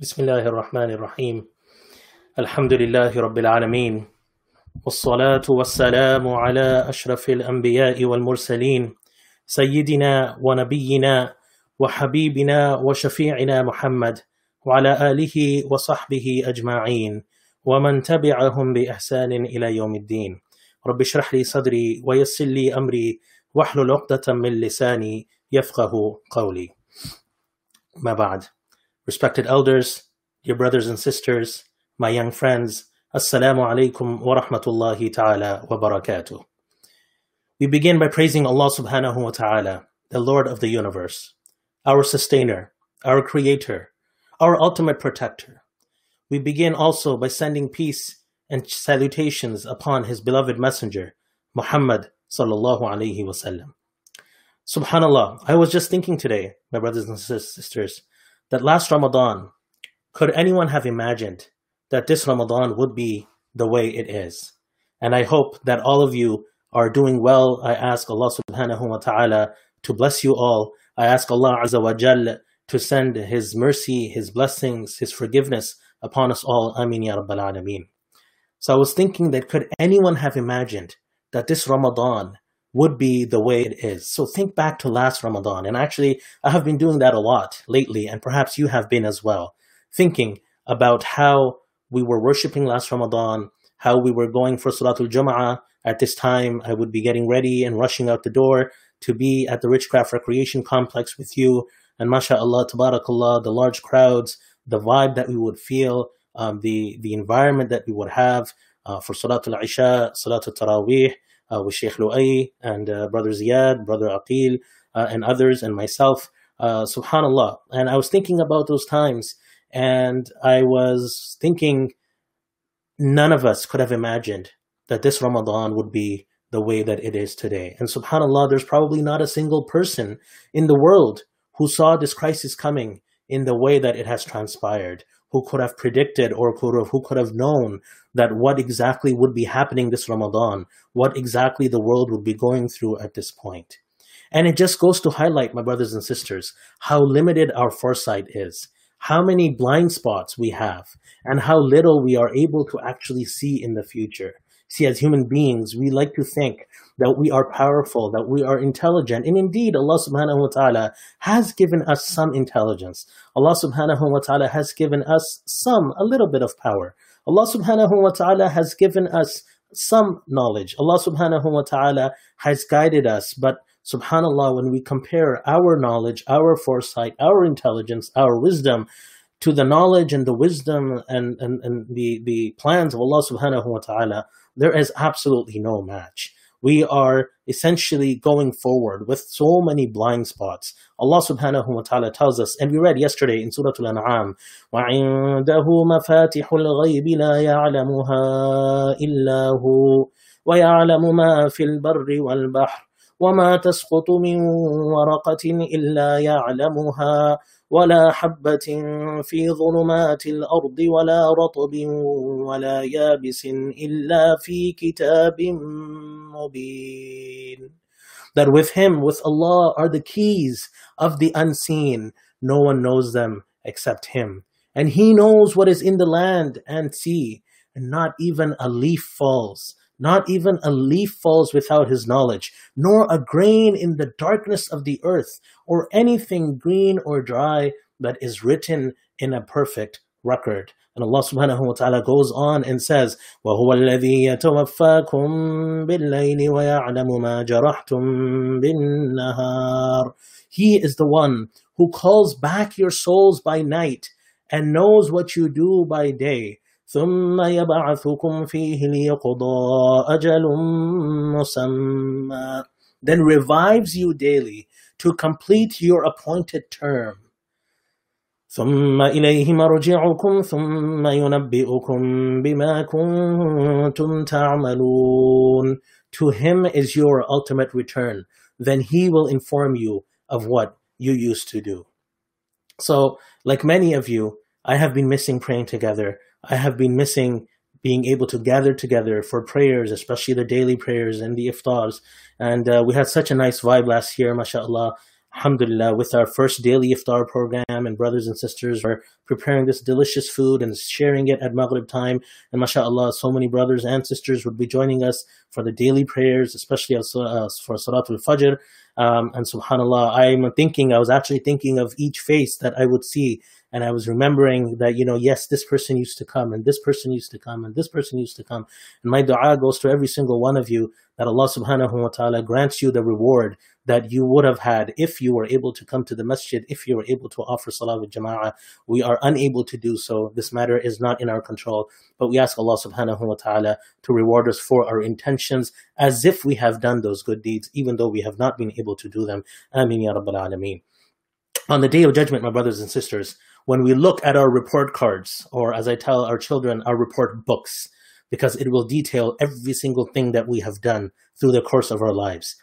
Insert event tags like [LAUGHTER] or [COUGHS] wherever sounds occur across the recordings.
بسم الله الرحمن الرحيم. الحمد لله رب العالمين. والصلاة والسلام على أشرف الأنبياء والمرسلين. سيدنا ونبينا وحبيبنا وشفيعنا محمد وعلى آله وصحبه أجمعين. ومن تبعهم بإحسان إلى يوم الدين. رب اشرح لي صدري ويسر لي أمري واحلل عقدة من لساني يفقه قولي. ما بعد. Respected elders, dear brothers and sisters, my young friends, Assalamu alaikum wa rahmatullahi ta'ala wa barakatuh. We begin by praising Allah subhanahu wa ta'ala, the Lord of the universe, our sustainer, our creator, our ultimate protector. We begin also by sending peace and salutations upon his beloved messenger, Muhammad sallallahu alayhi wasallam. Subhanallah, I was just thinking today, my brothers and sisters, that last Ramadan, could anyone have imagined that this Ramadan would be the way it is? And I hope that all of you are doing well. I ask Allah subhanahu wa ta'ala to bless you all. I ask Allah azza wa jal to send His mercy, His blessings, His forgiveness upon us all. Ameen ya Rabbal Alameen. So I was thinking that could anyone have imagined that this Ramadan would be the way it is. So think back to last Ramadan. And actually, I have been doing that a lot lately, and perhaps you have been as well. Thinking about how we were worshiping last Ramadan, how we were going for Salatul Jum'ah. At this time, I would be getting ready and rushing out the door to be at the Richcraft Recreation Complex with you. And mashallah, tabarakallah, the large crowds, the vibe that we would feel, um, the, the environment that we would have uh, for Salatul Isha, Salatul Taraweeh, with Sheikh Lu'ay and uh, Brother Ziyad, Brother Aqil, uh, and others, and myself. Uh, subhanallah. And I was thinking about those times, and I was thinking none of us could have imagined that this Ramadan would be the way that it is today. And subhanallah, there's probably not a single person in the world who saw this crisis coming in the way that it has transpired, who could have predicted or could have, who could have known that what exactly would be happening this Ramadan, what exactly the world would be going through at this point. And it just goes to highlight, my brothers and sisters, how limited our foresight is, how many blind spots we have, and how little we are able to actually see in the future. See, as human beings, we like to think that we are powerful, that we are intelligent. And indeed, Allah subhanahu wa ta'ala has given us some intelligence. Allah subhanahu wa ta'ala has given us some, a little bit of power. Allah subhanahu wa ta'ala has given us some knowledge. Allah subhanahu wa ta'ala has guided us. But subhanallah, when we compare our knowledge, our foresight, our intelligence, our wisdom to the knowledge and the wisdom and, and, and the, the plans of Allah subhanahu wa ta'ala, there is absolutely no match we are essentially going forward with so many blind spots. Allah subhanahu wa ta'ala tells us, and we read yesterday in Surah Al-An'am, وَعِنْدَهُ مَفَاتِحُ الْغَيْبِ لَا يَعْلَمُهَا إِلَّا هُوَ وَيَعْلَمُ مَا فِي الْبَرِّ وَالْبَحْرِ وما تسقط من ورقة إلا يعلمها ولا حبة في ظلمات الأرض ولا رطب ولا يابس إلا في كتاب مبين That with Him, with Allah, are the keys of the unseen. No one knows them except Him. And He knows what is in the land and sea, and not even a leaf falls not even a leaf falls without his knowledge, nor a grain in the darkness of the earth, or anything green or dry that is written in a perfect record. And Allah subhanahu wa ta'ala goes on and says, وَهُوَ الَّذِي يَتَوَفَّاكُم بِاللَّيْلِ وَيَعْلَمُ مَا جَرَحْتُم بِالنَّهَارِ He is the one who calls back your souls by night and knows what you do by day. ثم يبعثكم فيه ليقضى أجل مسمى then revives you daily to complete your appointed term ثم إليه مرجعكم ثم ينبئكم بما كنتم تعملون To him is your ultimate return. Then he will inform you of what you used to do. So, like many of you, I have been missing praying together. I have been missing being able to gather together for prayers, especially the daily prayers and the iftars. And uh, we had such a nice vibe last year, mashallah. alhamdulillah, with our first daily iftar program, and brothers and sisters are preparing this delicious food and sharing it at Maghrib time. And mashallah, so many brothers and sisters would be joining us for the daily prayers, especially uh, for Salatul Fajr. Um, and subhanallah, I'm thinking, I was actually thinking of each face that I would see. And I was remembering that, you know, yes, this person used to come and this person used to come and this person used to come. And my dua goes to every single one of you that Allah subhanahu wa ta'ala grants you the reward that you would have had if you were able to come to the masjid, if you were able to offer salah with jama'ah. We are unable to do so. This matter is not in our control. But we ask Allah subhanahu wa ta'ala to reward us for our intentions as if we have done those good deeds, even though we have not been able to do them. Ameen ya Rabbil Alameen. On the day of judgment, my brothers and sisters, when we look at our report cards, or as I tell our children, our report books, because it will detail every single thing that we have done through the course of our lives.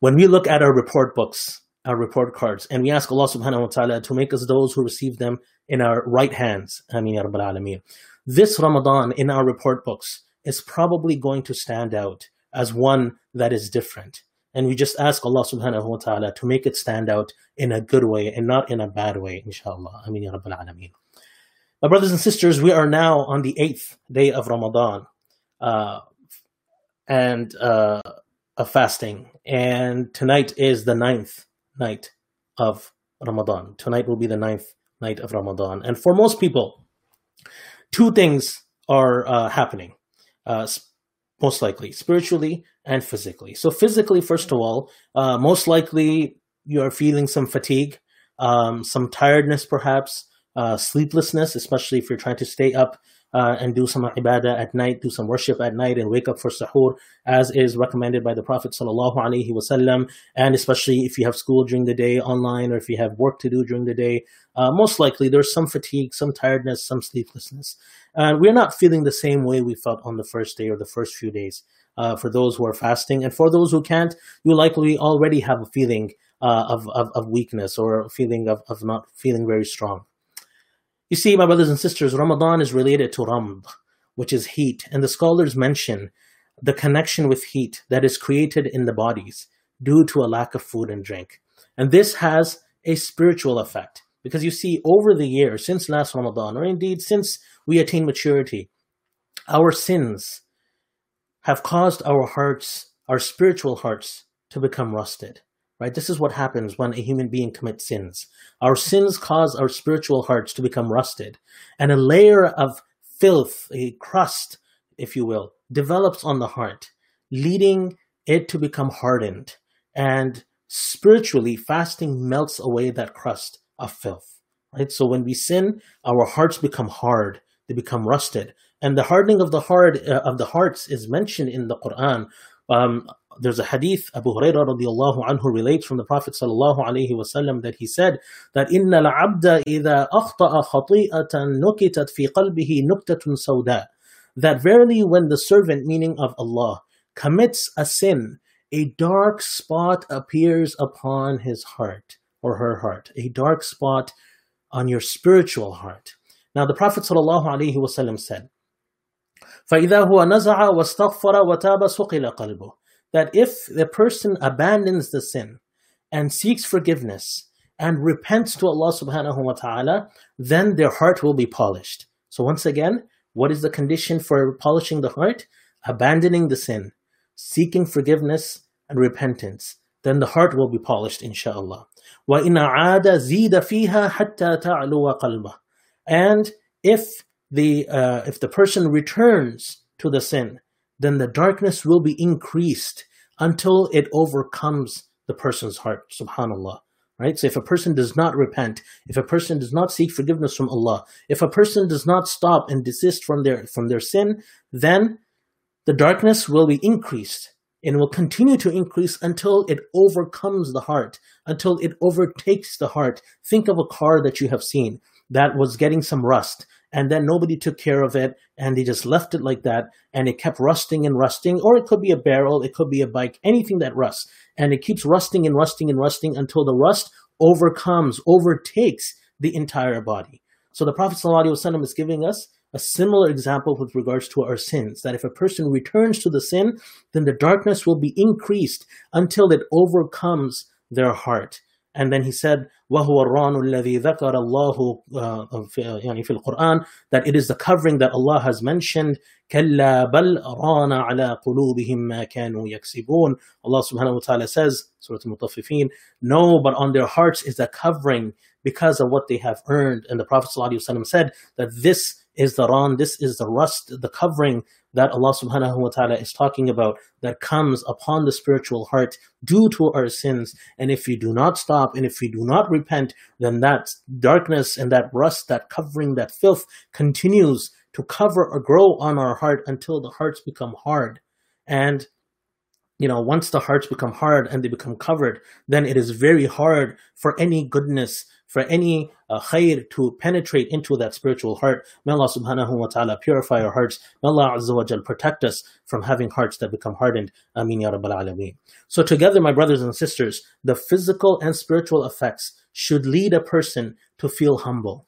When we look at our report books, our report cards, and we ask Allah subhanahu wa ta'ala to make us those who receive them in our right hands. Ameen ya Rabbal Alameen. This Ramadan in our report books is probably going to stand out as one that is different. And we just ask Allah subhanahu wa ta'ala to make it stand out in a good way and not in a bad way, inshallah. Ameen ya Rabbal Alameen. My brothers and sisters, we are now on the eighth day of Ramadan uh, and uh, of fasting. And tonight is the ninth night of Ramadan. Tonight will be the ninth night of Ramadan. And for most people, two things are uh, happening. Uh, most likely spiritually and physically. So physically, first of all, uh, most likely you are feeling some fatigue, um, some tiredness, perhaps uh, sleeplessness, especially if you're trying to stay up uh, and do some ibadah at night, do some worship at night, and wake up for sahur, as is recommended by the Prophet sallallahu alaihi wasallam. And especially if you have school during the day online, or if you have work to do during the day, uh, most likely there's some fatigue, some tiredness, some sleeplessness. And we're not feeling the same way we felt on the first day or the first few days. Uh, for those who are fasting, and for those who can't, you likely already have a feeling uh, of, of, of weakness or a feeling of, of not feeling very strong. You see, my brothers and sisters, Ramadan is related to Ramd, which is heat, and the scholars mention the connection with heat that is created in the bodies due to a lack of food and drink. And this has a spiritual effect because you see, over the years, since last Ramadan, or indeed since we attain maturity, our sins have caused our hearts, our spiritual hearts, to become rusted. Right? This is what happens when a human being commits sins. Our sins cause our spiritual hearts to become rusted, and a layer of filth, a crust, if you will, develops on the heart, leading it to become hardened. And spiritually, fasting melts away that crust of filth. Right? So when we sin, our hearts become hard, they become rusted. And the hardening of the heart uh, of the hearts is mentioned in the Quran. Um, there's a hadith Abu Hurairah radiallahu anhu relates from the Prophet sallallahu alaihi wasallam that he said that inna al-abda idha akhta'a khati'atan nukitat fi qalbihi nuktatun sawda that verily when the servant meaning of Allah commits a sin a dark spot appears upon his heart or her heart a dark spot on your spiritual heart now the Prophet sallallahu alaihi wasallam said فإذا هو نزع واستغفر وتاب سقل قلبه that if the person abandons the sin and seeks forgiveness and repents to Allah subhanahu wa ta'ala, then their heart will be polished. So once again, what is the condition for polishing the heart? Abandoning the sin, seeking forgiveness and repentance. Then the heart will be polished, inshallah. وَإِنْ عَادَ زِيدَ فِيهَا حَتَّى تَعْلُوَ قَلْبَهُ And if the, uh, if the person returns to the sin, then the darkness will be increased until it overcomes the person's heart. Subhanallah. Right? So if a person does not repent, if a person does not seek forgiveness from Allah, if a person does not stop and desist from their from their sin, then the darkness will be increased and will continue to increase until it overcomes the heart, until it overtakes the heart. Think of a car that you have seen that was getting some rust and then nobody took care of it and they just left it like that and it kept rusting and rusting or it could be a barrel it could be a bike anything that rusts. And it keeps rusting and rusting and rusting until the rust overcomes overtakes the entire body. So the prophet ﷺ is giving us a similar example with regards to our sins that if a person returns to the sin then the darkness will be increased until it overcomes their heart and then he said وهو الران الذي ذكر الله يعني في القرآن that it is the covering that Allah has mentioned كلا بل ران على قلوبهم ما كانوا يكسبون Allah subhanahu wa ta'ala says Surah Al-Mutaffifin no but on their hearts is the covering because of what they have earned and the Prophet ﷺ said that this is the ran this is the rust the covering that Allah subhanahu wa ta'ala is talking about that comes upon the spiritual heart due to our sins. And if we do not stop and if we do not repent, then that darkness and that rust, that covering, that filth continues to cover or grow on our heart until the hearts become hard. And you know, once the hearts become hard and they become covered, then it is very hard for any goodness, for any uh, khair to penetrate into that spiritual heart. May Allah subhanahu wa ta'ala purify our hearts. May Allah azza wa jal protect us from having hearts that become hardened. Ameen ya rabbal alameen. So together, my brothers and sisters, the physical and spiritual effects should lead a person to feel humble.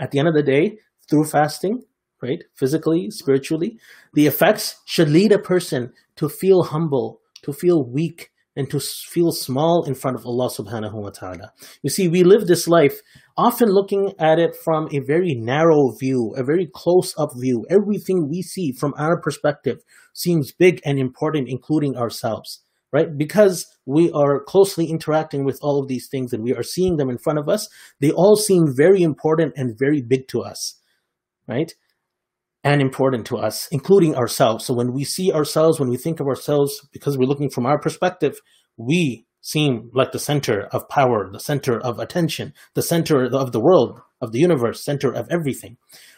At the end of the day, through fasting, right, physically, spiritually, the effects should lead a person to feel humble, to feel weak, and to feel small in front of Allah subhanahu wa ta'ala. You see, we live this life often looking at it from a very narrow view, a very close up view. Everything we see from our perspective seems big and important, including ourselves, right? Because we are closely interacting with all of these things and we are seeing them in front of us, they all seem very important and very big to us, right? And important to us, including ourselves. So when we see ourselves, when we think of ourselves, because we're looking from our perspective, we seem like the center of power, the center of attention, the center of the world, of the universe, center of everything.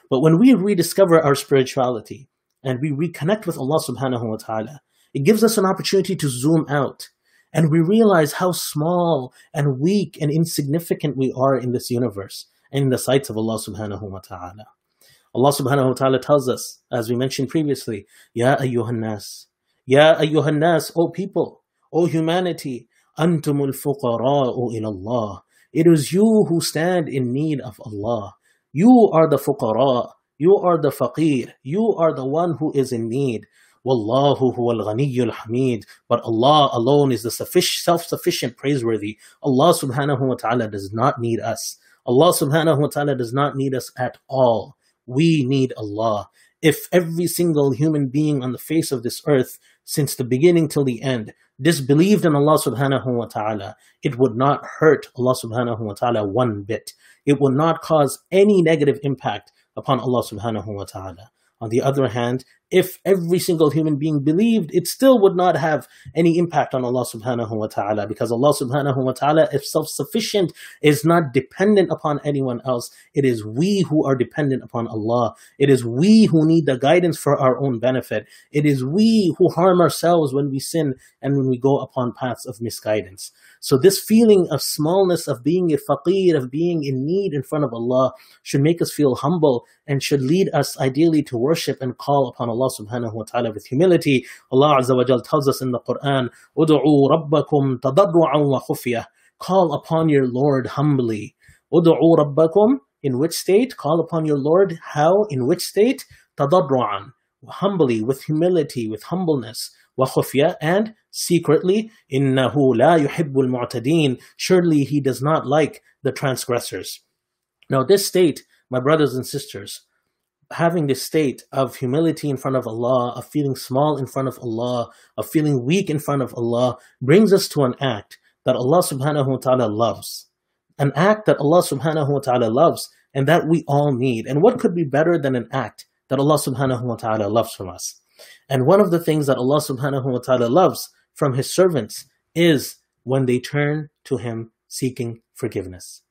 But when we rediscover our spirituality and we reconnect with Allah subhanahu wa ta'ala, it gives us an opportunity to zoom out and we realize how small and weak and insignificant we are in this universe and in the sights of Allah subhanahu wa ta'ala. Allah subhanahu wa ta'ala tells us, as we mentioned previously, Ya ayyuhan nas, Ya ayyuhan nas, O people, O humanity, antumul fuqara'u ilallah. It is you who stand in need of Allah. You are the fuqara, you are the faqir, you are the one who is in need. Wallahu huwa al hamid. But Allah alone is the self-sufficient, praiseworthy. Allah subhanahu wa ta'ala does not need us. Allah subhanahu wa ta'ala does not need us at all. We need Allah. If every single human being on the face of this earth, since the beginning till the end, disbelieved in Allah subhanahu wa ta'ala, it would not hurt Allah subhanahu wa ta'ala one bit. It would not cause any negative impact upon Allah subhanahu wa ta'ala. On the other hand, if every single human being believed, it still would not have any impact on Allah subhanahu wa ta'ala because Allah subhanahu wa ta'ala, if self sufficient, is not dependent upon anyone else. It is we who are dependent upon Allah. It is we who need the guidance for our own benefit. It is we who harm ourselves when we sin and when we go upon paths of misguidance. So, this feeling of smallness, of being a faqir, of being in need in front of Allah, should make us feel humble and should lead us ideally to worship and call upon Allah. Allah subhanahu wa ta'ala with humility. Allah Azza wa Jal tells us in the Quran, Udu'u rabbakum tadarru'an wa khufiyah. Call upon your Lord humbly. Udu'u rabbakum. In which state? Call upon your Lord. How? In which state? Tadarru'an. Humbly, with humility, with humbleness. وخفية and secretly إنه لا يحب المعتدين surely he does not like the transgressors now this state my brothers and sisters having this state of humility in front of Allah, of feeling small in front of Allah, of feeling weak in front of Allah, brings us to an act that Allah subhanahu wa ta'ala loves. An act that Allah subhanahu wa ta'ala loves and that we all need. And what could be better than an act that Allah subhanahu wa ta'ala loves from us? And one of the things that Allah subhanahu wa ta'ala loves from His servants is when they turn to Him seeking forgiveness.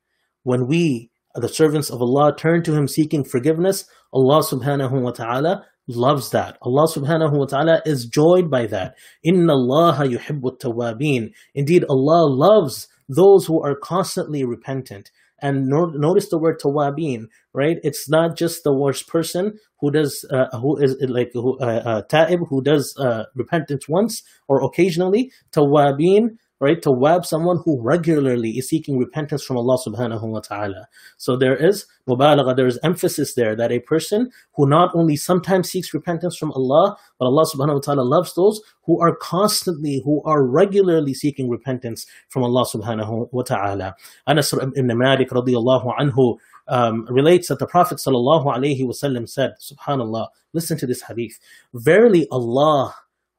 When we the servants of Allah turn to Him seeking forgiveness, Allah subhanahu wa ta'ala loves that. Allah subhanahu wa ta'ala is joyed by that. Inna Allah yuhibbu tawabin. Indeed, Allah loves those who are constantly repentant. And no, notice the word tawabin, right? It's not just the worst person who does, uh, who is like who, uh, uh, ta'ib, who does uh, repentance once or occasionally. Tawabin right? Tawwab, someone who regularly is seeking repentance from Allah subhanahu wa ta'ala. So there is mubalagha, there is emphasis there that a person who not only sometimes seeks repentance from Allah, but Allah subhanahu wa ta'ala loves those who are constantly, who are regularly seeking repentance from Allah subhanahu wa ta'ala. Anas ibn Malik radiallahu anhu um, relates that the Prophet sallallahu alaihi wasallam said, subhanallah, listen to this hadith, verily Allah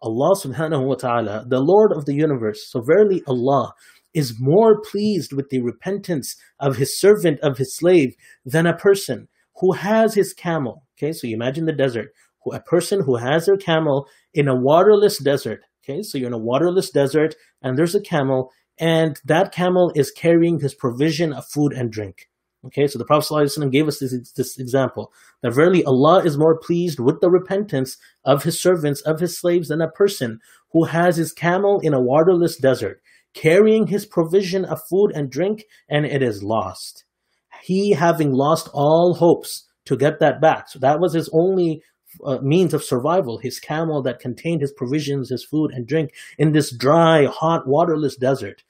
Allah subhanahu wa ta'ala, the Lord of the universe, so verily Allah is more pleased with the repentance of his servant, of his slave, than a person who has his camel. Okay, so you imagine the desert, a person who has their camel in a waterless desert. Okay, so you're in a waterless desert and there's a camel, and that camel is carrying his provision of food and drink. Okay, so the Prophet ﷺ gave us this, this example that verily Allah is more pleased with the repentance of his servants, of his slaves, than a person who has his camel in a waterless desert, carrying his provision of food and drink, and it is lost. He having lost all hopes to get that back. So that was his only uh, means of survival, his camel that contained his provisions, his food and drink in this dry, hot, waterless desert.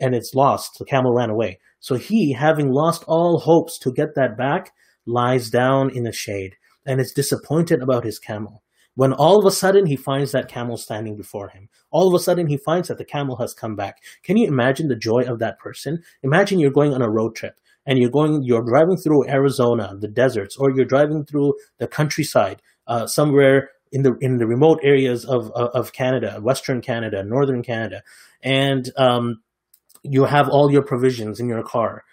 And it's lost. The camel ran away. So he, having lost all hopes to get that back, lies down in the shade and is disappointed about his camel. When all of a sudden he finds that camel standing before him, all of a sudden he finds that the camel has come back. Can you imagine the joy of that person? Imagine you're going on a road trip and you're going, you're driving through Arizona, the deserts, or you're driving through the countryside, uh, somewhere in the in the remote areas of of Canada, Western Canada, Northern Canada, and um, you have all your provisions in your car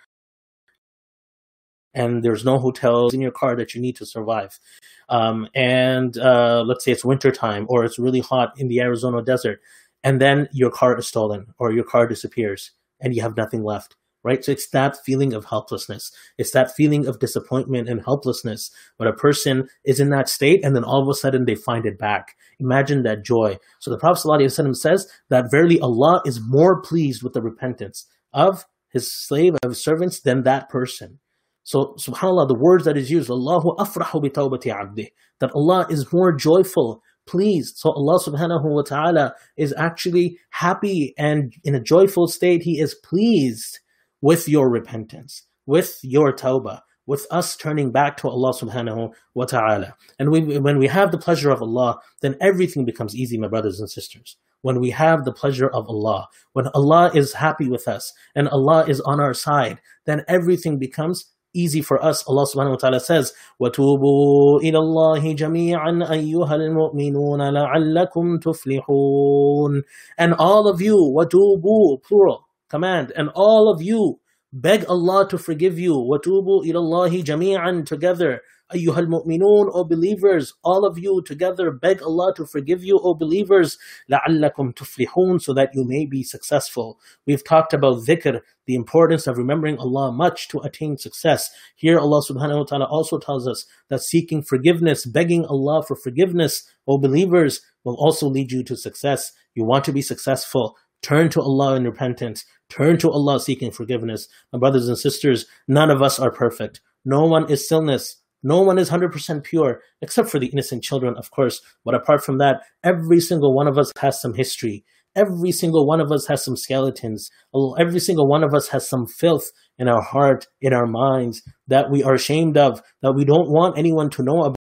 and there's no hotels in your car that you need to survive. Um, and uh, let's say it's wintertime or it's really hot in the Arizona desert, and then your car is stolen or your car disappears and you have nothing left right? So it's that feeling of helplessness. It's that feeling of disappointment and helplessness when a person is in that state and then all of a sudden they find it back. Imagine that joy. So the Prophet ﷺ says that verily Allah is more pleased with the repentance of his slave, of his servants, than that person. So subhanAllah, the words that is used, Allahu afrahu bi tawbati abdi, that Allah is more joyful pleased. So Allah subhanahu wa ta'ala is actually happy and in a joyful state. He is pleased with your repentance, with your tawbah, with us turning back to Allah subhanahu wa ta'ala. And we, when we have the pleasure of Allah, then everything becomes easy, my brothers and sisters. When we have the pleasure of Allah, when Allah is happy with us and Allah is on our side, then everything becomes easy for us. Allah subhanahu wa ta'ala says, وَتُوبُوا إِلَى اللَّهِ جَمِيعًا أَيُّهَا الْمُؤْمِنُونَ لَعَلَّكُمْ تُفْلِحُونَ And all of you, وَتُوبُوا, plural, command, and all of you beg Allah to forgive you. وَتُوبُوا إِلَى اللَّهِ جَمِيعًا together. أَيُّهَا الْمُؤْمِنُونَ O believers, all of you together beg Allah to forgive you, O believers. لَعَلَّكُمْ تُفْلِحُونَ So that you may be successful. We've talked about dhikr, the importance of remembering Allah much to attain success. Here Allah subhanahu wa ta'ala also tells us that seeking forgiveness, begging Allah for forgiveness, O believers, will also lead you to success. You want to be successful, Turn to Allah in repentance. Turn to Allah seeking forgiveness. My brothers and sisters, none of us are perfect. No one is sinless. No one is 100% pure, except for the innocent children, of course. But apart from that, every single one of us has some history. Every single one of us has some skeletons. Every single one of us has some filth in our heart, in our minds, that we are ashamed of, that we don't want anyone to know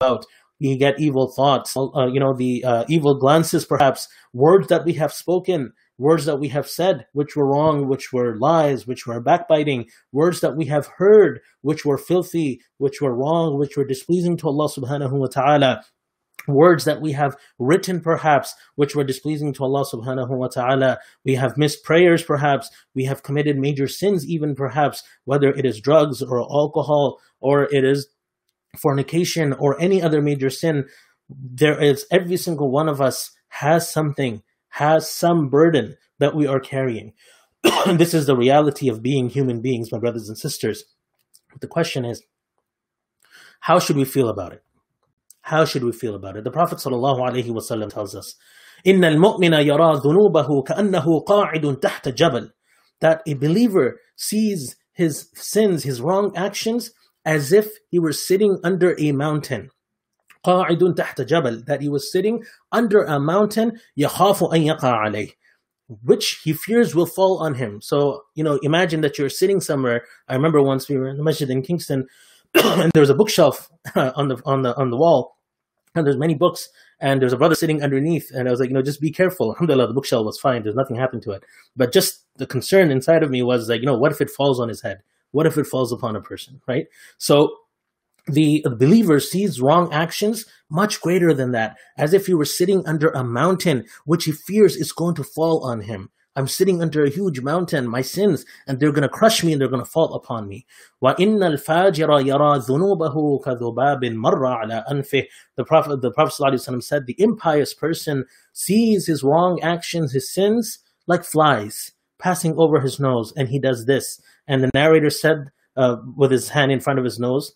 about We get evil thoughts, uh, you know, the uh, evil glances, perhaps, words that we have spoken words that we have said which were wrong, which were lies, which were backbiting, words that we have heard which were filthy, which were wrong, which were displeasing to Allah subhanahu wa ta'ala. Words that we have written perhaps, which were displeasing to Allah subhanahu wa ta'ala. We have missed prayers perhaps. We have committed major sins even perhaps, whether it is drugs or alcohol or it is fornication or any other major sin. There is every single one of us has something has some burden that we are carrying. [CLEARS THROAT] this is the reality of being human beings, my brothers and sisters. But the question is, how should we feel about it? How should we feel about it? The Prophet ﷺ tells us, إِنَّ الْمُؤْمِنَ يَرَى ذُنُوبَهُ كَأَنَّهُ قَاعِدٌ تَحْتَ جَبَلٍ That a believer sees his sins, his wrong actions, as if he were sitting under a mountain. قاعد تحت جبل that he was sitting under a mountain يخاف أن يقع عليه which he fears will fall on him. So, you know, imagine that you're sitting somewhere. I remember once we were in the masjid in Kingston [COUGHS] and there was a bookshelf [LAUGHS] on the on the on the wall and there's many books and there's a brother sitting underneath and I was like, you know, just be careful. Alhamdulillah, the bookshelf was fine. There's nothing happened to it. But just the concern inside of me was like, you know, what if it falls on his head? What if it falls upon a person, right? So the believer sees wrong actions much greater than that, as if he were sitting under a mountain which he fears is going to fall on him. I'm sitting under a huge mountain, my sins, and they're going to crush me and they're going to fall upon me. وَإِنَّ الْفَاجِرَ يَرَى ذُنُوبَهُ كَذُبَابٍ مَرَّ عَلَى أَنْفِهِ The Prophet, the Prophet ﷺ said, the impious person sees his wrong actions, his sins, like flies passing over his nose, and he does this. And the narrator said, uh, with his hand in front of his nose,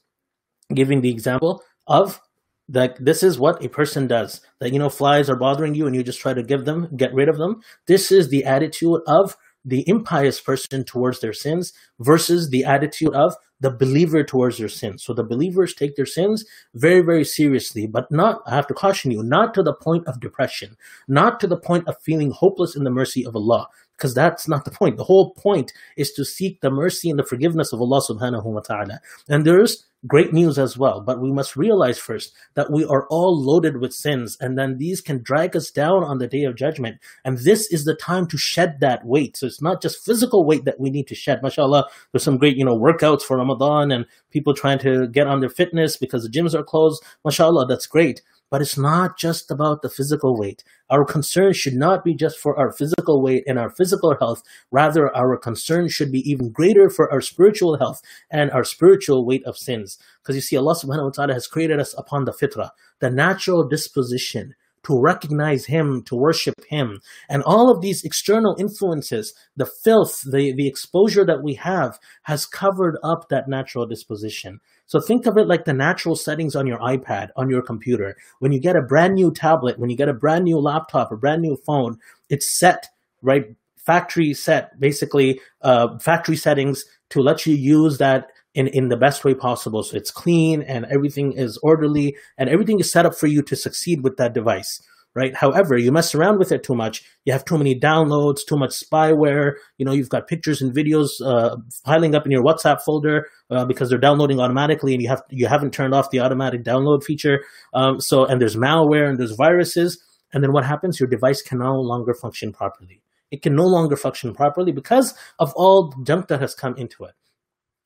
giving the example of that this is what a person does that you know flies are bothering you and you just try to give them get rid of them this is the attitude of the impious person towards their sins versus the attitude of the believer towards their sins. So the believers take their sins very, very seriously, but not, I have to caution you, not to the point of depression, not to the point of feeling hopeless in the mercy of Allah, because that's not the point. The whole point is to seek the mercy and the forgiveness of Allah subhanahu wa ta'ala. And there's great news as well. But we must realize first that we are all loaded with sins, and then these can drag us down on the day of judgment. And this is the time to shed that weight. So it's not just physical weight that we need to shed. MashaAllah, there's some great, you know, workouts for Ramadan and people trying to get on their fitness because the gyms are closed. MashaAllah, that's great. But it's not just about the physical weight. Our concern should not be just for our physical weight and our physical health. Rather, our concern should be even greater for our spiritual health and our spiritual weight of sins. Because you see, Allah subhanahu wa ta'ala has created us upon the fitrah, the natural disposition to recognize him, to worship him. And all of these external influences, the filth, the, the exposure that we have has covered up that natural disposition. So think of it like the natural settings on your iPad, on your computer. When you get a brand new tablet, when you get a brand new laptop, a brand new phone, it's set, right? Factory set, basically, uh, factory settings to let you use that in, in the best way possible. So it's clean and everything is orderly and everything is set up for you to succeed with that device. Right. However, you mess around with it too much. You have too many downloads, too much spyware. You know, you've got pictures and videos uh, piling up in your WhatsApp folder uh, because they're downloading automatically, and you have you haven't turned off the automatic download feature. Um, so, and there's malware and there's viruses, and then what happens? Your device can no longer function properly. It can no longer function properly because of all junk that has come into it.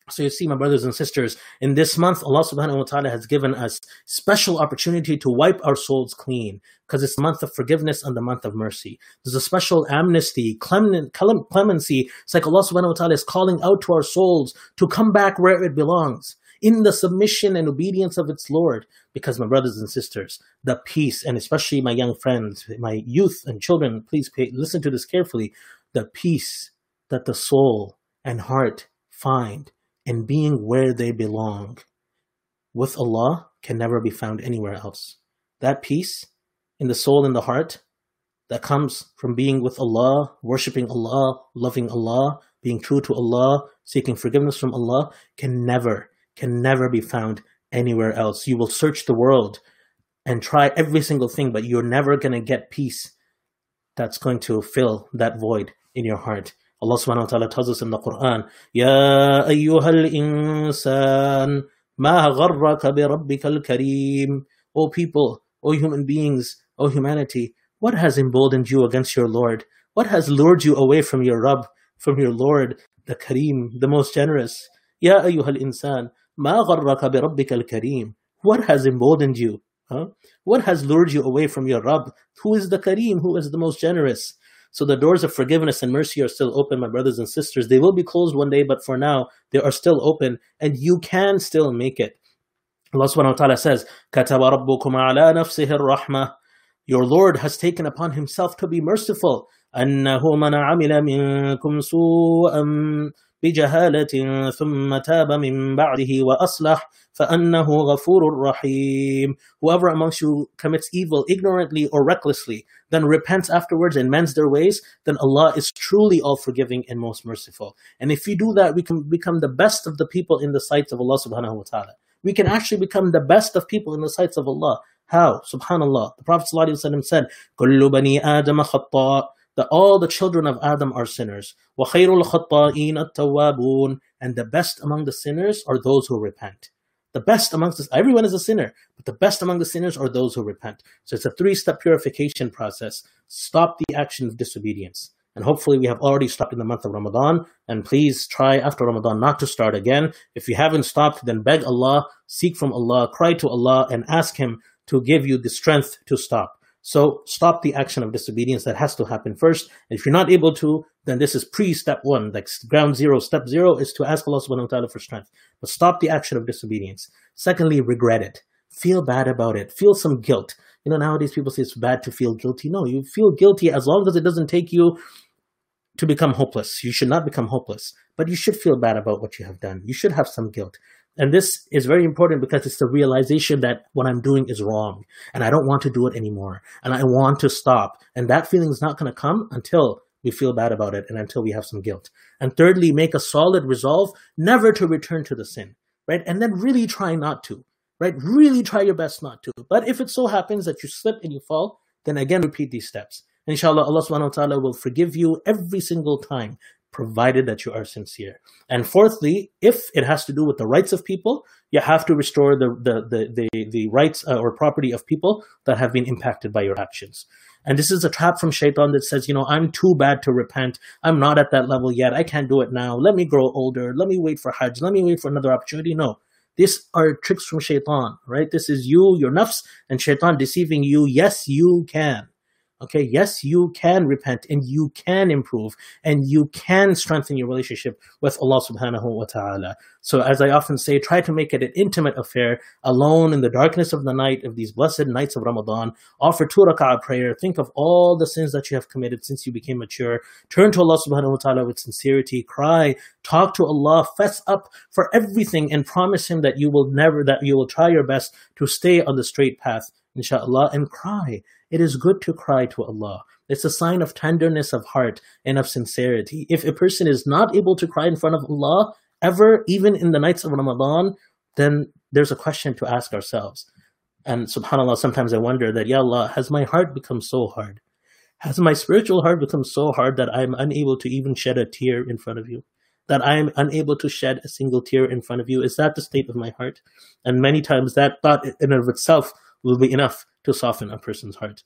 So you see, my brothers and sisters, in this month, Allah subhanahu wa ta'ala has given us special opportunity to wipe our souls clean because it's the month of forgiveness and the month of mercy. There's a special amnesty, clemency. It's like Allah subhanahu wa ta'ala is calling out to our souls to come back where it belongs in the submission and obedience of its Lord. Because my brothers and sisters, the peace, and especially my young friends, my youth and children, please pay, listen to this carefully. The peace that the soul and heart find and being where they belong with Allah can never be found anywhere else. That peace in the soul and the heart that comes from being with Allah, worshipping Allah, loving Allah, being true to Allah, seeking forgiveness from Allah can never, can never be found anywhere else. You will search the world and try every single thing, but you're never going to get peace that's going to fill that void in your heart. Allah subhanahu wa ta'ala tells us in the Quran, Ya ayyuhal insan, ma gharraka bi rabbikal kareem. O people, O human beings, O humanity, what has emboldened you against your Lord? What has lured you away from your Rabb, from your Lord, the Kareem, the most generous? Ya ayyuhal insan, ma gharraka bi rabbikal kareem. What has emboldened you? Huh? What has lured you away from your Rabb? Who is the Kareem? Who is the most generous? So the doors of forgiveness and mercy are still open, my brothers and sisters. They will be closed one day, but for now, they are still open, and you can still make it. Allah subhanahu wa ta'ala says, كَتَبَ رَبُّكُمْ عَلَى نَفْسِهِ الرَّحْمَةِ Your Lord has taken upon himself to be merciful. أَنَّهُ مَنْ عَمِلَ مِنْكُمْ سُوءًا بجهالة ثم تاب من بعده وأصلح فأنه غفور رحيم Whoever amongst you commits evil ignorantly or recklessly, then repents afterwards and mends their ways, then Allah is truly all forgiving and most merciful. And if we do that, we can become the best of the people in the sights of Allah subhanahu wa ta'ala. We can actually become the best of people in the sights of Allah. How? Subhanallah. The Prophet ﷺ said, كل بني آدم خطاء that all the children of Adam are sinners. وَخَيْرُ الْخَطَّائِينَ التَّوَّابُونَ And the best among the sinners are those who repent. The best amongst us, everyone is a sinner, but the best among the sinners are those who repent. So it's a three-step purification process. Stop the action of disobedience. And hopefully we have already stopped in the month of Ramadan. And please try after Ramadan not to start again. If you haven't stopped, then beg Allah, seek from Allah, cry to Allah, and ask Him to give you the strength to stop. So stop the action of disobedience. That has to happen first. And if you're not able to, then this is pre-step one. Like ground zero, step zero is to ask Allah subhanahu wa ta'ala for strength. But stop the action of disobedience. Secondly, regret it. Feel bad about it. Feel some guilt. You know, nowadays people say it's bad to feel guilty. No, you feel guilty as long as it doesn't take you to become hopeless. You should not become hopeless, but you should feel bad about what you have done. You should have some guilt. And this is very important because it's the realization that what I'm doing is wrong and I don't want to do it anymore and I want to stop. And that feeling is not going to come until we feel bad about it and until we have some guilt. And thirdly, make a solid resolve never to return to the sin, right? And then really try not to, right? Really try your best not to. But if it so happens that you slip and you fall, then again repeat these steps. Inshallah, Allah subhanahu wa ta'ala will forgive you every single time, provided that you are sincere. And fourthly, if it has to do with the rights of people, you have to restore the, the, the, the, the rights uh, or property of people that have been impacted by your actions. And this is a trap from shaitan that says, you know, I'm too bad to repent. I'm not at that level yet. I can't do it now. Let me grow older. Let me wait for Hajj. Let me wait for another opportunity. No. These are tricks from shaitan, right? This is you, your nafs, and shaitan deceiving you. Yes, you can. Okay, yes, you can repent and you can improve and you can strengthen your relationship with Allah subhanahu wa ta'ala. So as I often say, try to make it an intimate affair, alone in the darkness of the night of these blessed nights of Ramadan. Offer two rak'ah prayer. Think of all the sins that you have committed since you became mature. Turn to Allah subhanahu wa ta'ala with sincerity. Cry. Talk to Allah. Fess up for everything and promise Him that you will never, that you will try your best to stay on the straight path inshallah, and cry. It is good to cry to Allah. It's a sign of tenderness of heart and of sincerity. If a person is not able to cry in front of Allah ever, even in the nights of Ramadan, then there's a question to ask ourselves. And subhanAllah, sometimes I wonder that, Ya Allah, has my heart become so hard? Has my spiritual heart become so hard that I'm unable to even shed a tear in front of you? That I am unable to shed a single tear in front of you? Is that the state of my heart? And many times that thought in and of itself will be enough to soften a person's heart.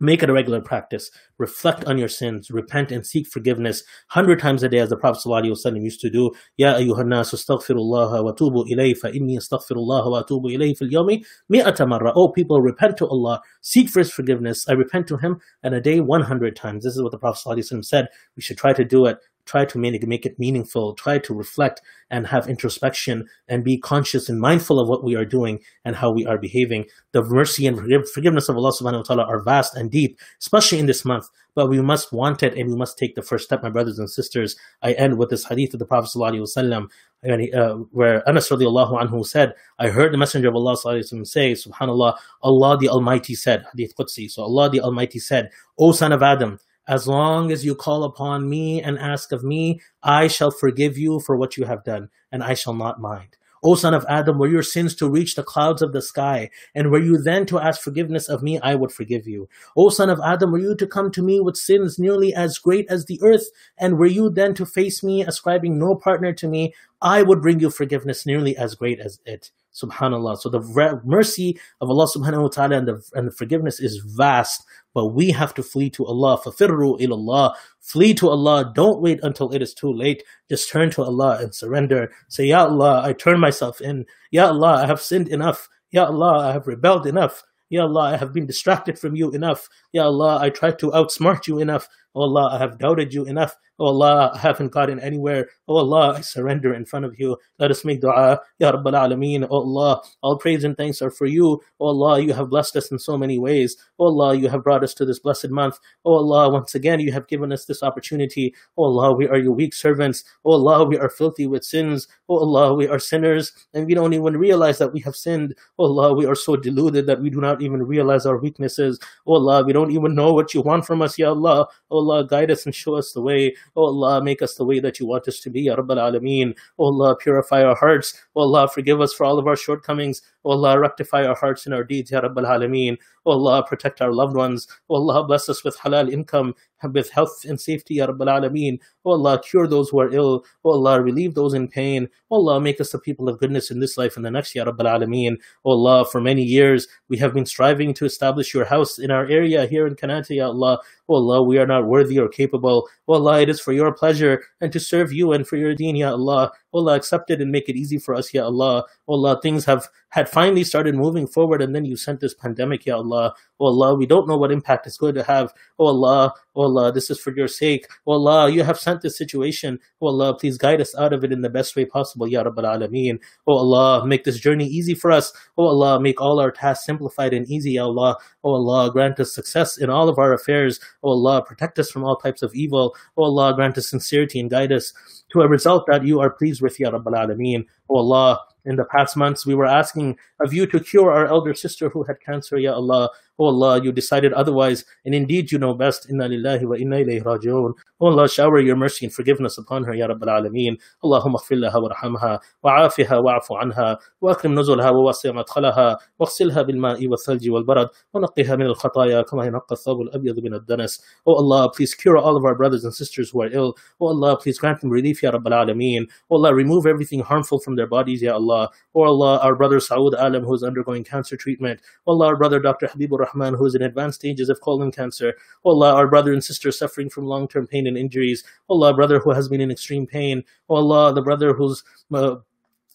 Make it a regular practice. Reflect on your sins. Repent and seek forgiveness hundred times a day, as the Prophet ﷺ used to do. Ya ayyuhan nas astaghfirullah wa tubu ilayhi fa inni astaghfirullah wa tubu ilayhi fil yawmi mi'ata marra. Oh people, repent to Allah. Seek for His forgiveness. I repent to Him in a day 100 times. This is what the Prophet ﷺ said. We should try to do it try to make, make it meaningful, try to reflect and have introspection and be conscious and mindful of what we are doing and how we are behaving. The mercy and forgiveness of Allah subhanahu wa ta'ala are vast and deep, especially in this month, but we must want it and we must take the first step, my brothers and sisters. I end with this hadith of the Prophet sallallahu wasallam, uh, where Anas radiallahu anhu said, I heard the Messenger of Allah sallallahu say, subhanallah, Allah the Almighty said, hadith Qudsi, so Allah the Almighty said, O son of Adam, as long as you call upon me and ask of me, I shall forgive you for what you have done, and I shall not mind. O son of Adam, were your sins to reach the clouds of the sky, and were you then to ask forgiveness of me, I would forgive you. O son of Adam, were you to come to me with sins nearly as great as the earth, and were you then to face me, ascribing no partner to me, I would bring you forgiveness nearly as great as it Subhanallah. So the mercy of Allah subhanahu wa ta'ala and the, and the forgiveness is vast, but we have to flee to Allah. فَفِرُّوا إِلَى اللَّهِ Flee to Allah. Don't wait until it is too late. Just turn to Allah and surrender. Say, Ya Allah, I turn myself in. Ya Allah, I have sinned enough. Ya Allah, I have rebelled enough. Ya Allah, I have been distracted from you enough. Ya Allah, I tried to outsmart you enough. Oh Allah, I have doubted you enough. Oh Allah, I haven't gotten anywhere. Oh Allah, I surrender in front of you. Let us make dua. Ya Rabbal Alameen. Oh Allah, all praise and thanks are for you. Oh Allah, you have blessed us in so many ways. Oh Allah, you have brought us to this blessed month. Oh Allah, once again, you have given us this opportunity. Oh Allah, we are your weak servants. Oh Allah, we are filthy with sins. Oh Allah, we are sinners and we don't even realize that we have sinned. Oh Allah, we are so deluded that we do not even realize our weaknesses. Oh Allah, we don't even know what you want from us, Ya Allah. Oh Allah, guide us and show us the way. Oh Allah, make us the way that you want us to be, Ya Rabbal Alameen. Oh Allah, purify our hearts. Oh Allah, forgive us for all of our shortcomings. Oh Allah, rectify our hearts and our deeds, Ya Rabbal Alameen. Oh Allah, protect our loved ones. Oh Allah, bless us with halal income, with health and safety, Ya Rabbal Alameen. Oh Allah, cure those who are ill. Oh Allah, relieve those in pain. Oh Allah, make us the people of goodness in this life and the next, Ya Rabbal Alameen. Oh Allah, for many years we have been striving to establish your house in our area here in Kanata, Ya Allah. Oh Allah, we are not worthy or capable. Oh Allah, it is for your pleasure and to serve you and for your deen, Allah. Oh Allah, accept it and make it easy for us, Ya Allah. Oh Allah, things have had finally started moving forward and then you sent this pandemic, Ya Allah. Oh Allah, we don't know what impact it's going to have. Oh Allah, oh Allah, this is for your sake. Oh Allah, you have sent this situation. Oh Allah, please guide us out of it in the best way possible, Ya Rabbal Alameen. Oh Allah, make this journey easy for us. Oh Allah, make all our tasks simplified and easy, Ya Allah. Oh Allah, grant us success in all of our affairs. Oh Allah, protect us from all types of evil. Oh Allah, grant us sincerity and guide us to a result that you are pleased with, Ya Rabbal Alameen. Oh Allah, in the past months, we were asking of you to cure our elder sister who had cancer, Ya Allah. Oh Allah, you decided otherwise, and indeed you know best. Inna lillahi wa inna ilayhi raji'un. Oh Allah, shower your mercy and forgiveness upon her, Ya Rabbil Alameen. Allahumma اغفر لها وارحمها وعافها واعف عنها واكرم نزلها ووسع مدخلها واغسلها بالماء والثلج والبرد ونقها من الخطايا كما ينقى الثوب الابيض من الدنس. Oh Allah, please cure all of our brothers and sisters who are ill. Oh Allah, please grant them relief, Ya Rabbil Alameen. Oh Allah, remove everything harmful from their bodies, Ya Allah. Oh Allah, our brother Saud Alam who is undergoing cancer treatment. Oh Allah, our brother Dr. Habibur Rahman who is in advanced stages of colon cancer. Oh Allah, our brother and sister suffering from long-term pain and injuries. Oh Allah, brother who has been in extreme pain. Oh Allah, the brother who's uh,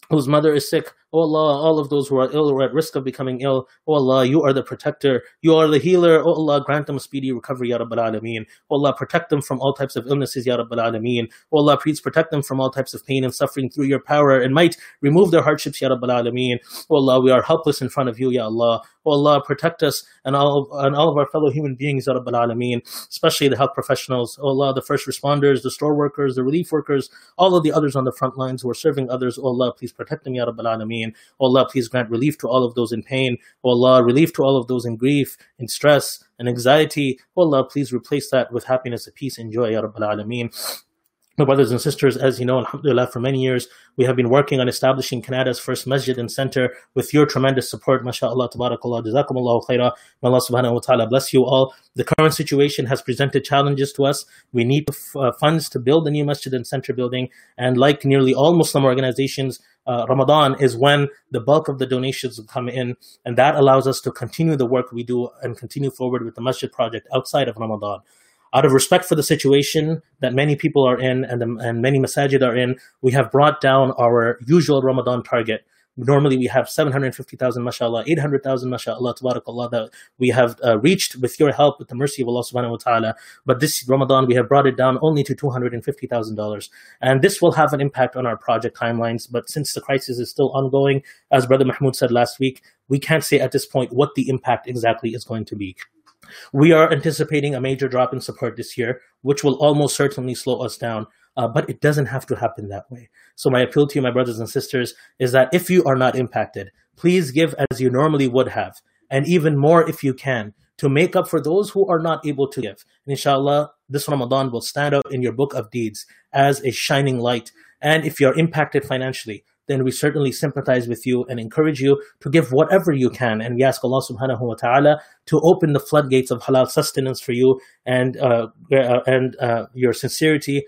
whose mother is sick. Oh Allah, all of those who are ill or at risk of becoming ill. Oh Allah, you are the protector. You are the healer. Oh Allah, grant them speedy recovery, Ya Rabbal Alameen. Oh Allah, protect them from all types of illnesses, Ya Rabbal Alameen. Oh Allah, please protect them from all types of pain and suffering through your power and might. Remove their hardships, Ya Rabbal Alameen. Oh Allah, we are helpless in front of you, Ya Allah. Oh Allah, protect us and all, and all of our fellow human beings, Ya Rabbal Alameen, especially the health professionals. Oh Allah, the first responders, the store workers, the relief workers, all of the others on the front lines who are serving others. Oh Allah, please protect them, Ya Rabbal Alameen. Oh Allah, please grant relief to all of those in pain. Oh Allah, relief to all of those in grief, in stress, and anxiety. Oh Allah, please replace that with happiness and peace and joy, Ya Rabbal Alameen. My brothers and sisters, as you know, alhamdulillah, for many years, we have been working on establishing Canada's first masjid and center with your tremendous support. MashaAllah, tabarakallah, jazakumullahu khairah. May Allah subhanahu wa ta'ala bless you all. The current situation has presented challenges to us. We need uh, funds to build a new masjid and center building. And like nearly all Muslim organizations, uh, Ramadan is when the bulk of the donations come in, and that allows us to continue the work we do and continue forward with the masjid project outside of Ramadan out of respect for the situation that many people are in and, the, and many masajid are in, we have brought down our usual Ramadan target. Normally we have 750,000, mashallah, 800,000, mashallah, tabarakallah, that we have uh, reached with your help, with the mercy of Allah subhanahu wa ta'ala. But this Ramadan, we have brought it down only to $250,000. And this will have an impact on our project timelines. But since the crisis is still ongoing, as Brother Mahmoud said last week, we can't say at this point what the impact exactly is going to be. We are anticipating a major drop in support this year, which will almost certainly slow us down. Uh, but it doesn't have to happen that way. So my appeal to you, my brothers and sisters, is that if you are not impacted, please give as you normally would have, and even more if you can, to make up for those who are not able to give. And inshallah, this Ramadan will stand out in your book of deeds as a shining light. And if you're impacted financially, then we certainly sympathize with you and encourage you to give whatever you can. And we ask Allah subhanahu wa ta'ala to open the floodgates of halal sustenance for you and, uh, and uh, your sincerity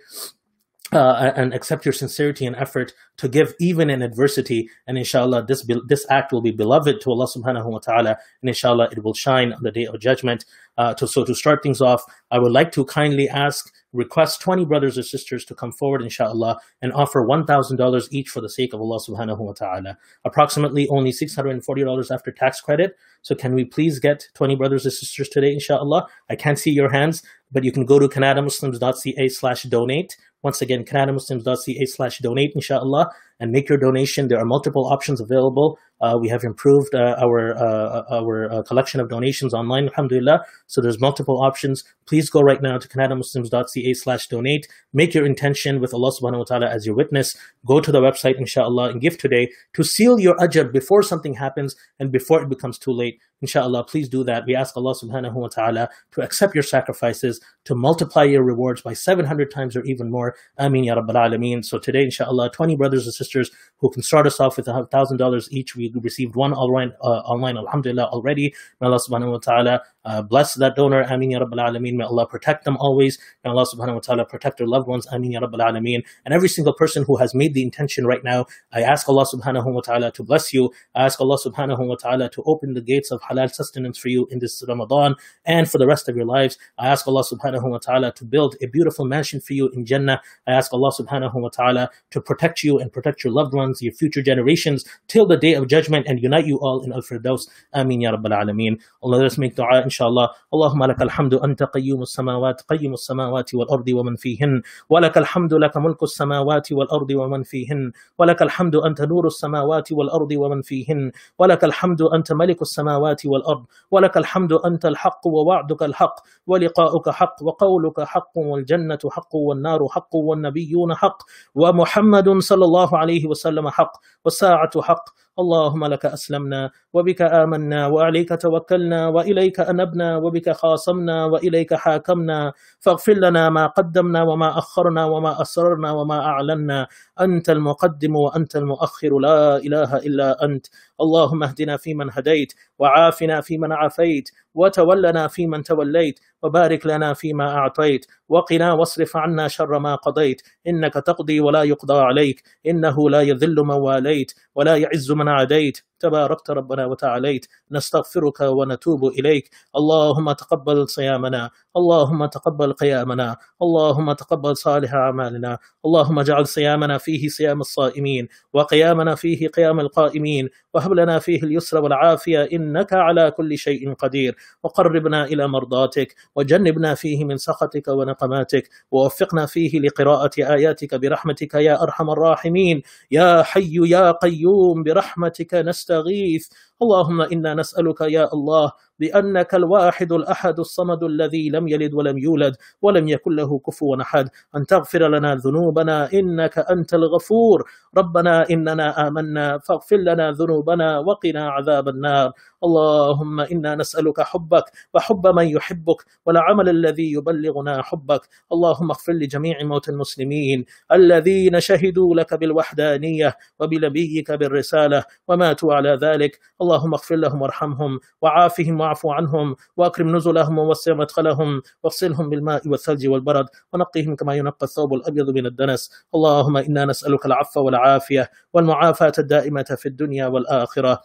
uh, and accept your sincerity and effort to give even in adversity. And inshallah, this this act will be beloved to Allah subhanahu wa ta'ala. And inshallah, it will shine on the day of judgment. Uh, to, so to start things off, I would like to kindly ask, request 20 brothers or sisters to come forward, inshallah, and offer $1,000 each for the sake of Allah subhanahu wa ta'ala. Approximately only $640 after tax credit. So can we please get 20 brothers or sisters today, inshallah? I can't see your hands, but you can go to canadamuslims.ca slash donate once again, canadamuslims.ca slash donate, inshallah. and make your donation. There are multiple options available. Uh, we have improved uh, our uh, our uh, collection of donations online, alhamdulillah. So there's multiple options. Please go right now to canadamuslims.ca slash donate. Make your intention with Allah subhanahu wa ta'ala as your witness. Go to the website, inshallah, and give today to seal your ajab before something happens and before it becomes too late. Inshallah, please do that. We ask Allah subhanahu wa ta'ala to accept your sacrifices, to multiply your rewards by 700 times or even more. Ameen ya Rabbil Alameen. So today, inshallah, 20 brothers and sisters who can start us off with $1,000 each. We received one online, uh, online alhamdulillah, already. May Allah subhanahu wa ta'ala uh, bless that donor. Ameen ya Rabbil Alameen. May Allah protect them always. May Allah subhanahu wa ta'ala protect their loved ones. Ameen ya Rabbil Alameen. And every single person who has made the intention right now, I ask Allah subhanahu wa ta'ala to bless you. I ask Allah subhanahu wa ta'ala to open the gates of halal sustenance for you in this Ramadan and for the rest of your lives. I ask Allah subhanahu wa ta'ala to build a beautiful mansion for you in Jannah. I ask Allah subhanahu wa ta'ala to protect you and protect your loved ones, your future generations till the day of judgment and unite you all in Al-Firdaus. Ameen ya Rabbil Alameen. Allah let us make dua شاء الله. اللهم لك الحمد أنت قيوم السماوات قيم السماوات والأرض ومن فيهن. ولك الحمد لك ملك السماوات والأرض ومن فيهن. ولك الحمد أنت نور السماوات والأرض ومن فيهن. ولك الحمد أنت ملك السماوات والأرض. ولك الحمد أنت الحق ووعدك الحق. ولقاؤك حق وقولك حق. والجنة حق والنار حق والنبيون حق. ومحمد صلى الله عليه وسلم حق. والساعة حق. اللهم لك أسلمنا وبك آمنا وعليك توكلنا وإليك أنبنا وبك خاصمنا وإليك حاكمنا فاغفر لنا ما قدمنا وما أخرنا وما أسررنا وما أعلنا أنت المقدم وأنت المؤخر لا إله إلا أنت اللهم اهدنا فيمن هديت وعافنا فيمن عافيت وتولنا فيمن توليت وبارك لنا فيما أعطيت وقنا واصرف عنا شر ما قضيت إنك تقضي ولا يقضى عليك إنه لا يذل من واليت ولا يعز من عاديت تباركت ربنا وتعاليت. نستغفرك ونتوب إليك. اللهم تقبل صيامنا. اللهم تقبل قيامنا. اللهم تقبل صالح أعمالنا. اللهم اجعل صيامنا فيه صيام الصائمين وقيامنا فيه قيام القائمين. وهب لنا فيه اليسر والعافية. إنك على كل شيء قدير. وقربنا إلى مرضاتك. وجنبنا فيه من سخطك ونقماتك. ووفقنا فيه لقراءة آياتك برحمتك يا أرحم الراحمين. يا حي يا قيوم برحمتك نستغيث. اللهم إنا نسألك يا الله بأنك الواحد الأحد الصمد الذي لم يلد ولم يولد ولم يكن له كفوا أحد. أن تغفر لنا ذنوبنا إنك أنت الغفور. ربنا إننا آمنا فاغفر لنا ذنوبنا وقنا عذاب النار. اللهم إنا نسألك حبك وحب من يحبك والعمل الذي يبلغنا حبك. اللهم اغفر لجميع موتى المسلمين الذين شهدوا لك بالوحدانية وبنبيك بالرسالة وماتوا على ذلك. اللهم اغفر لهم وارحمهم وعافهم واعف عنهم وأكرم نزلهم ووسع مدخلهم واغسلهم بالماء والثلج والبرد ونقهم كما ينقى الثوب الأبيض من الدنس. اللهم إنا نسألك العفو والعافية والمعافاة الدائمة في الدنيا والآخرة.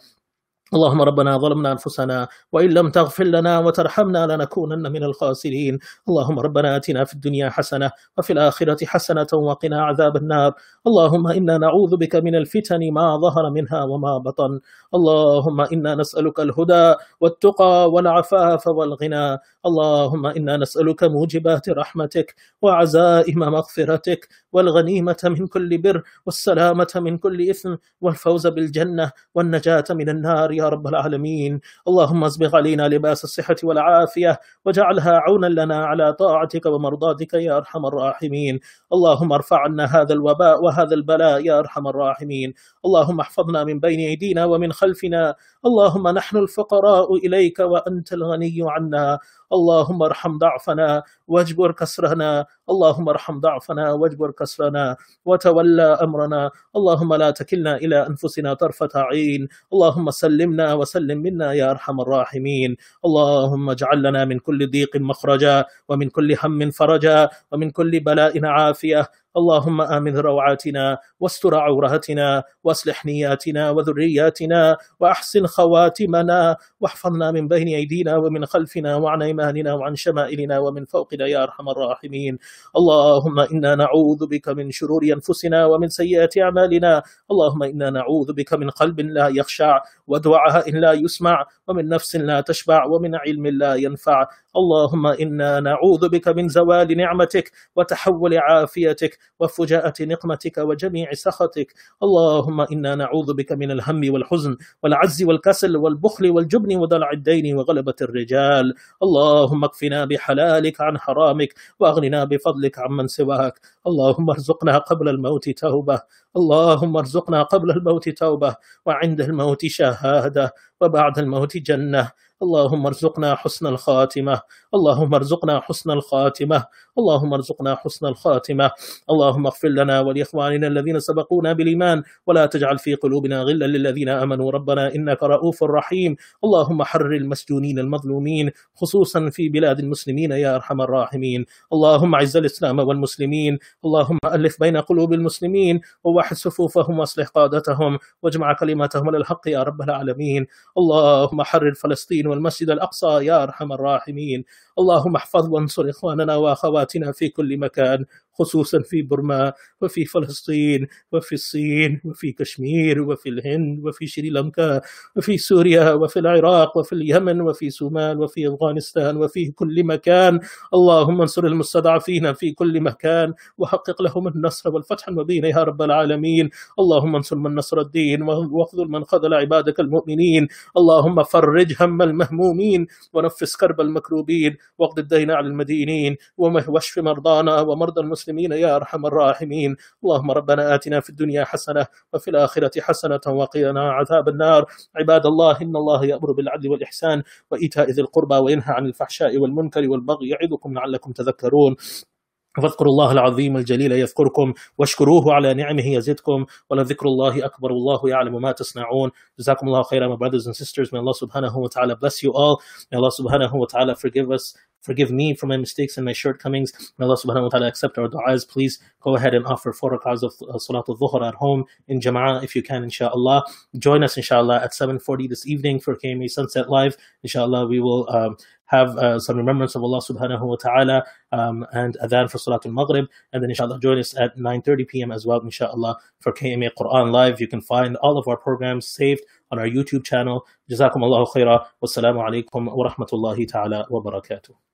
اللهم ربنا ظلمنا أنفسنا وإن لم تغفر لنا وترحمنا لنكونن من الخاسرين. اللهم ربنا آتنا في الدنيا حسنة وفي الآخرة حسنة وقنا عذاب النار. اللهم إنا نعوذ بك من الفتن ما ظهر منها وما بطن. اللهم إنا نسألك الهدى والتقى والعفاف والغنى. اللهم إنا نسألك موجبات رحمتك وعزائم مغفرتك والغنيمة من كل بر والسلامة من كل إثم والفوز بالجنة والنجاة من النار. يا رب العالمين. اللهم اسبغ علينا لباس الصحة والعافية واجعلها عونا لنا على طاعتك ومرضاتك يا أرحم الراحمين. اللهم ارفع عنا هذا الوباء وهذا البلاء يا أرحم الراحمين. اللهم احفظنا من بين أيدينا ومن خلفنا. اللهم نحن الفقراء إليك وأنت الغني عنا. اللهم ارحم ضعفنا واجبر كسرنا. اللهم ارحم ضعفنا واجبر كسرنا. وتولى أمرنا. اللهم لا تكلنا إلى أنفسنا طرفة عين. اللهم سلمنا وسلم منا يا أرحم الراحمين. اللهم اجعل لنا من كل ضيق مخرجا ومن كل هم فرجا ومن كل بلاء عافية. اللهم آمن روعاتنا واستر عوراتنا واصلح نياتنا وذرياتنا وأحسن خواتمنا واحفظنا من بين أيدينا ومن خلفنا وعن أيماننا وعن شمائلنا ومن فوقنا يا أرحم الراحمين. اللهم إنا نعوذ بك من شرور أنفسنا ومن سيئات أعمالنا. اللهم إنا نعوذ بك من قلب لا يخشع ودعاء لا يسمع ومن نفس لا تشبع ومن علم لا ينفع. اللهم إنا نعوذ بك من زوال نعمتك وتحول عافيتك وفجاءة نقمتك وجميع سخطك. اللهم إنا نعوذ بك من الهم والحزن والعز والكسل والبخل والجبن ودلع الدين وغلبة الرجال. اللهم اكفنا بحلالك عن حرامك وأغننا بفضلك عمن سواك. اللهم ارزقنا قبل الموت توبة. اللهم ارزقنا قبل الموت توبة. وعند الموت شهادة. وبعد الموت جنة. اللهم ارزقنا حسن الخاتمة. اللهم ارزقنا حسن الخاتمة. اللهم ارزقنا حسن الخاتمة. اللهم اغفر لنا ولإخواننا الذين سبقونا بالإيمان. ولا تجعل في قلوبنا غلا للذين آمنوا. ربنا إنك رؤوف رحيم. اللهم حرر المسجونين المظلومين خصوصا في بلاد المسلمين يا أرحم الراحمين. اللهم أعز الإسلام والمسلمين. اللهم ألف بين قلوب المسلمين. ووحد صفوفهم واصلح قادتهم. واجمع كلمتهم على الحق يا رب العالمين. اللهم حرر فلسطين والمسجد الأقصى يا أرحم الراحمين. اللهم احفظ وانصر إخواننا وأخواتنا في كل مكان. خصوصا في برما وفي فلسطين وفي الصين وفي كشمير وفي الهند وفي شريلانكا وفي سوريا وفي العراق وفي اليمن وفي سومال وفي أفغانستان وفي كل مكان. اللهم انصر المستضعفين في كل مكان وحقق لهم النصر والفتح المبين يا رب العالمين. اللهم انصر من نصر الدين واخذل من خذل عبادك المؤمنين. اللهم فرج هم المهمومين ونفس كرب المكروبين واقض الدين على المدينين واشف مرضانا ومرضى المسلمين. المسلمين يا أرحم الراحمين. اللهم ربنا آتنا في الدنيا حسنة وفي الآخرة حسنة وقنا عذاب النار. عباد الله إن الله يأمر بالعدل والإحسان وإيتاء ذي القربى وينهى عن الفحشاء والمنكر والبغي يعظكم لعلكم تذكرون. فاذكروا الله العظيم الجليل يذكركم واشكروه على نعمه يزدكم ولذكر الله أكبر والله يعلم ما تصنعون جزاكم الله خيرا my brothers and sisters may Allah subhanahu wa ta'ala bless you all may Allah subhanahu wa ta'ala forgive us Forgive me for my mistakes and my shortcomings. May Allah subhanahu wa ta'ala accept our du'as. Please go ahead and offer four rak'ahs of uh, Salatul Dhuhr at home in Jama'ah if you can, inshallah. Join us, inshallah, at 7.40 this evening for KMA Sunset Live. Inshallah, we will um, have uh, some remembrance of Allah subhanahu wa ta'ala um, and adhan for Salatul Maghrib. And then, inshallah, join us at 9.30 p.m. as well, inshallah, for KMA Quran Live. You can find all of our programs saved on our YouTube channel. Jazakum Allahu khaira. Wassalamu alaikum wa rahmatullahi ta'ala wa barakatuh.